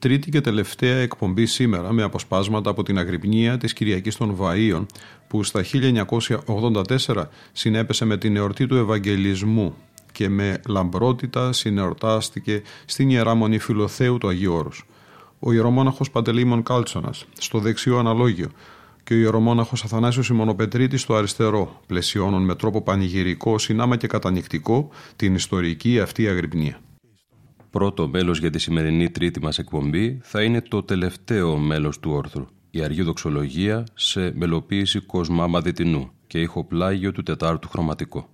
τρίτη και τελευταία εκπομπή σήμερα με αποσπάσματα από την Αγρυπνία της Κυριακής των Βαΐων που στα 1984 συνέπεσε με την εορτή του Ευαγγελισμού και με λαμπρότητα συνεορτάστηκε στην Ιερά Μονή Φιλοθέου του Αγίου Όρους. Ο ιερομόναχος Παντελήμων Κάλτσονας στο δεξιό αναλόγιο και ο ιερομόναχος Αθανάσιος Ημονοπετρίτης στο αριστερό πλαισιώνουν με τρόπο πανηγυρικό, συνάμα και κατανικτικό την ιστορική αυτή αγρυπνία. Πρώτο μέλος για τη σημερινή τρίτη μας εκπομπή θα είναι το τελευταίο μέλος του όρθρου, η Αργή Δοξολογία σε μελοποίηση Κοσμά Μαδιτινού και ηχοπλάγιο του τετάρτου χρωματικό.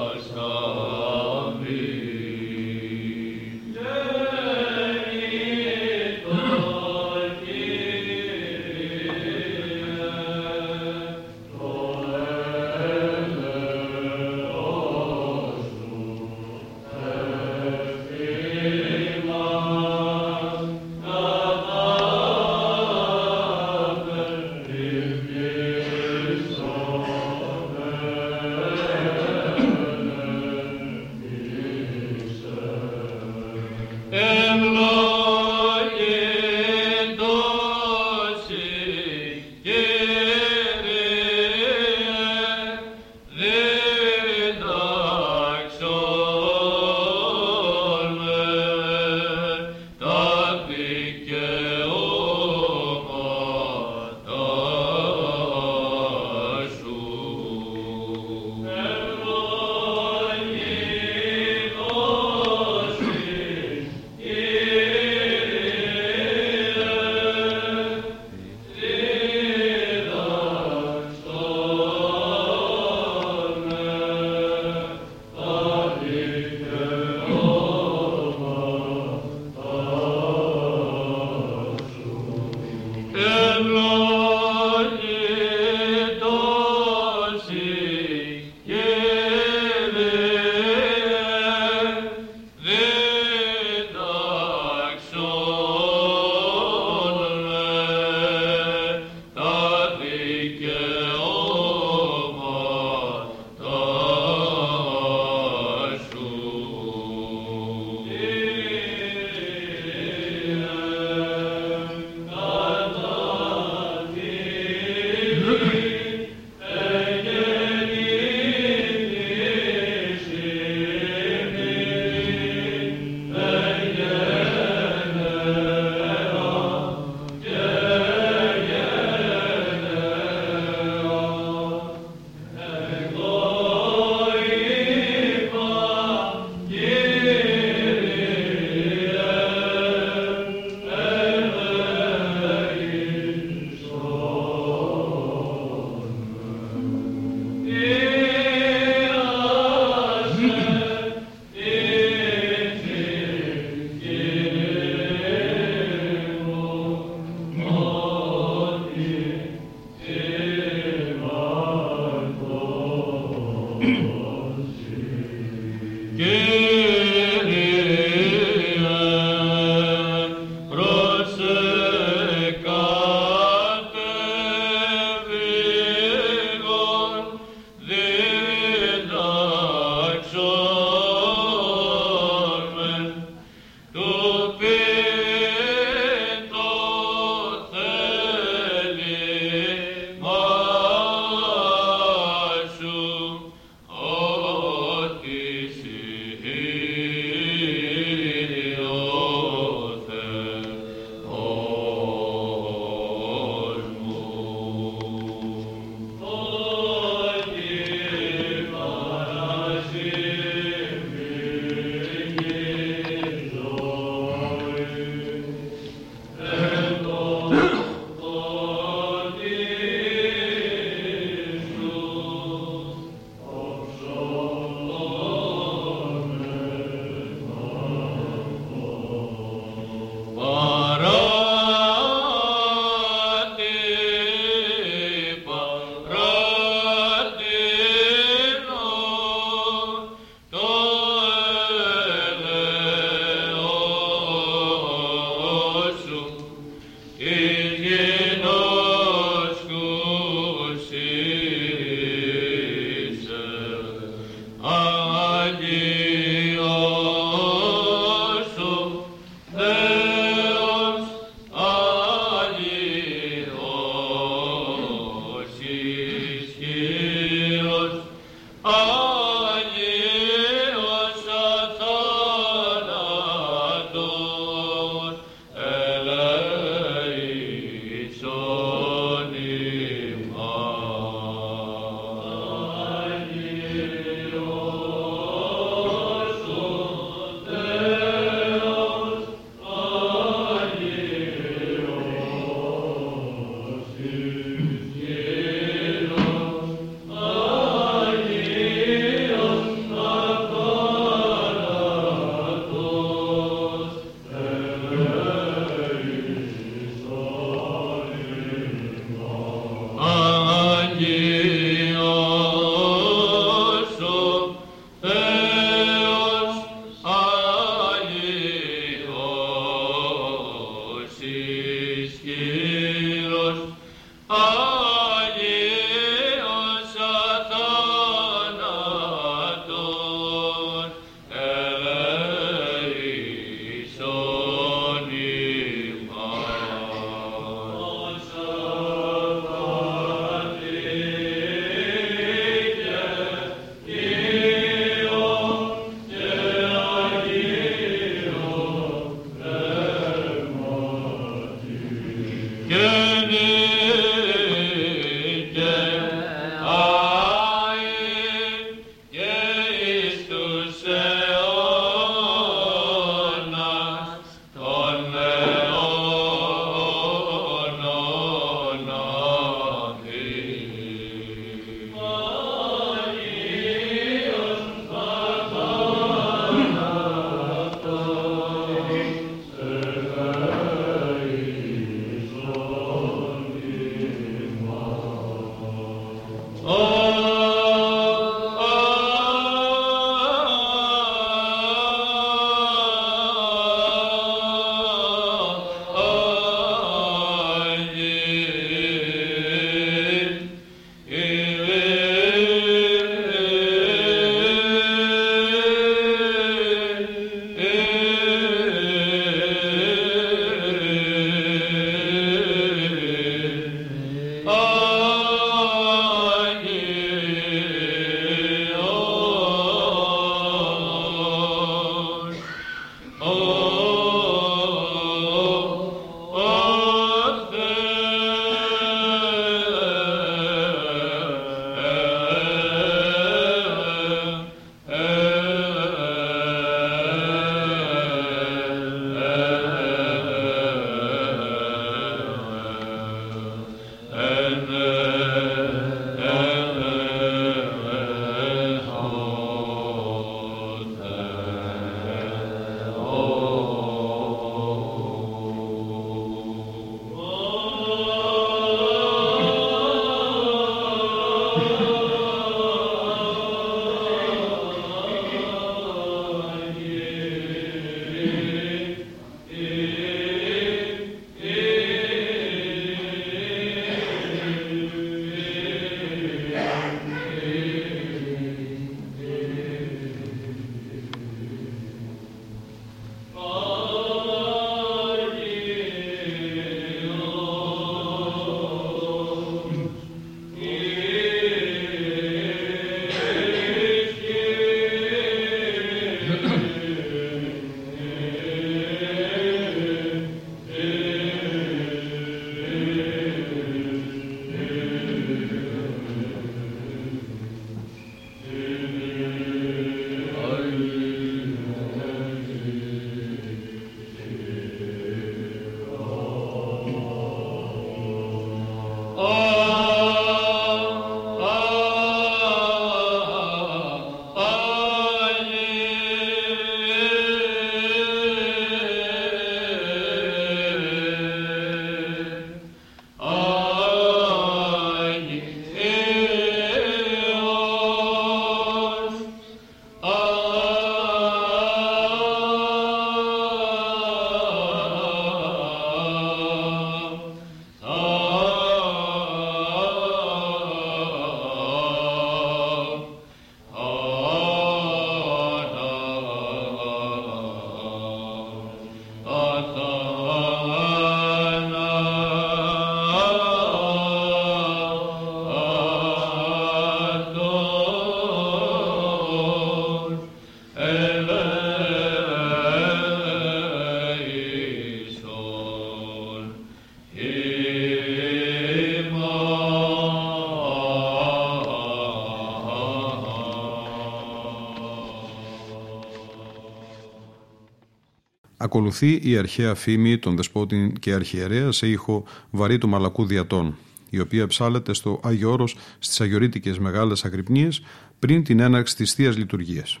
Ακολουθεί η αρχαία φήμη των δεσπότην και αρχιερέας σε ήχο βαρύ του μαλακού διατών, η οποία ψάλεται στο Άγιο Όρος στις αγιορείτικες μεγάλες αγρυπνίες πριν την έναρξη της Θείας Λειτουργίας.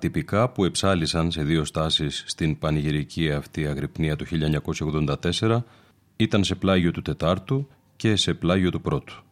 Τυπικά που εψάλισαν σε δύο στάσεις στην πανηγυρική αυτή αγρυπνία του 1984 ήταν σε πλάγιο του Τετάρτου και σε πλάγιο του Πρώτου.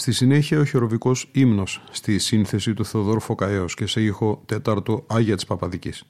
Στη συνέχεια ο χειροβικός ύμνος στη σύνθεση του Θεοδόρου Φωκαέως και σε ήχο τέταρτο Άγια της Παπαδικής.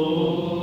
Oh.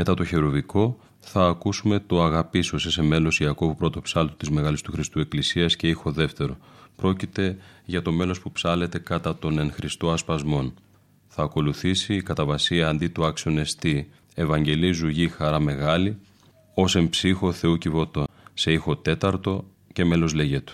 Μετά το χερουβικό θα ακούσουμε το «Αγαπήσω σε μέλος Ιακώβου πρώτο ψάλτου της Μεγάλης του Χριστού Εκκλησίας και ήχο δεύτερο. Πρόκειται για το μέλος που ψάλεται κατά τον εν Χριστώ ασπασμών. Θα ακολουθήσει η καταβασία αντί του άξιον εστί «Ευαγγελίζου γη χαρά μεγάλη» ως εμψύχο Θεού κυβωτό σε ήχο τέταρτο και μέλος λέγετο.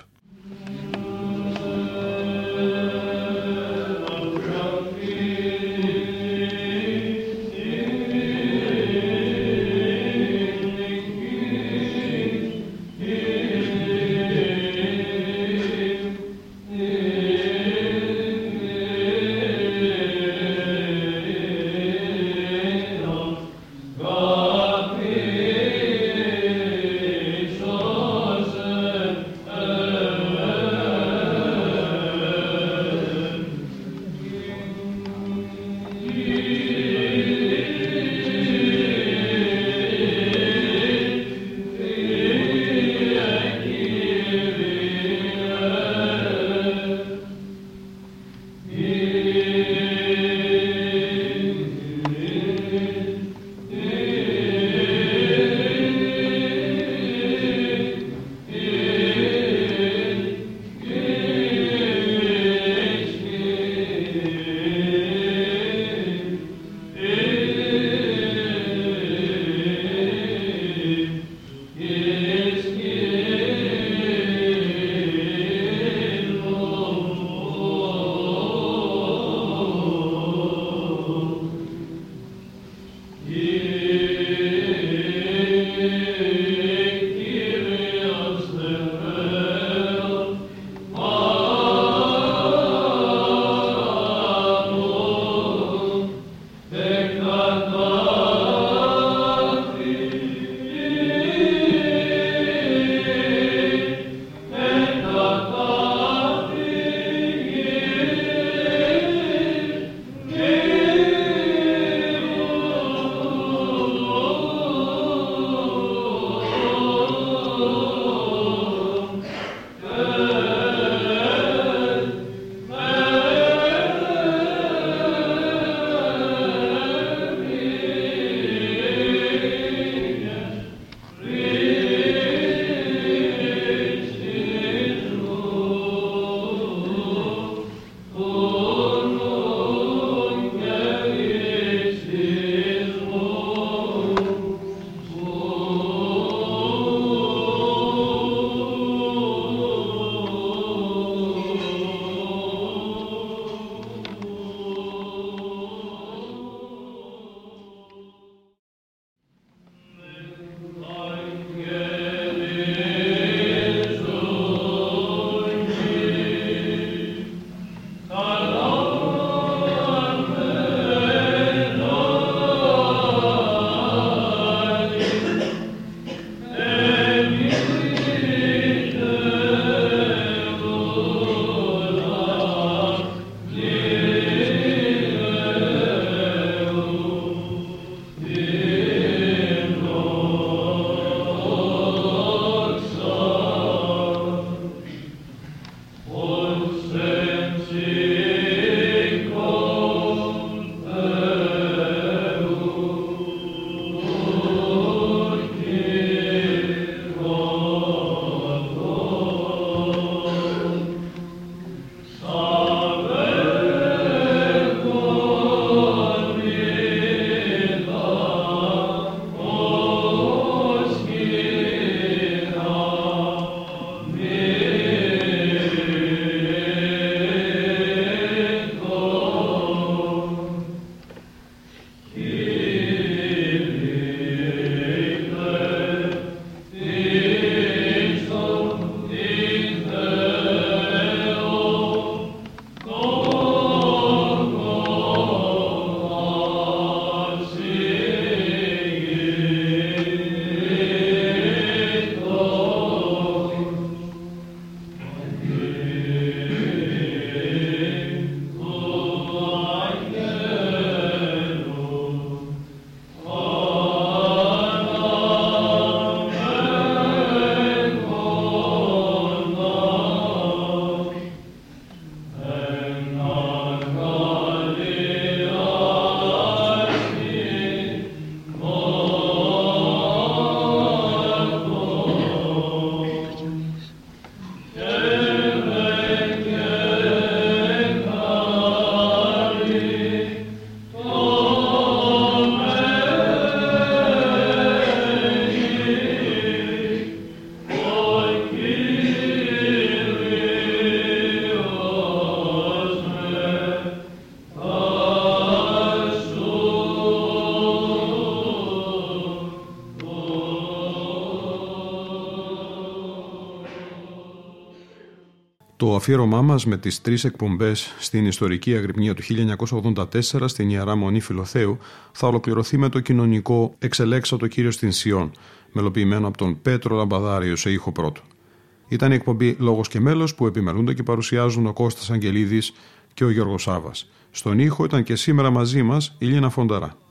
Το αφιέρωμά μας με τις τρεις εκπομπές στην ιστορική αγρυπνία του 1984 στην Ιερά Μονή Φιλοθέου θα ολοκληρωθεί με το κοινωνικό «Εξελέξατο κύριος στην Σιών», μελοποιημένο από τον Πέτρο Λαμπαδάριο σε ήχο πρώτο. Ήταν η εκπομπή Λόγος και Μέλος που επιμελούνται και παρουσιάζουν ο Κώστας Αγγελίδης και ο Γιώργος Σάβας. Στον ήχο ήταν και σήμερα μαζί μας η Λίνα Φονταρά.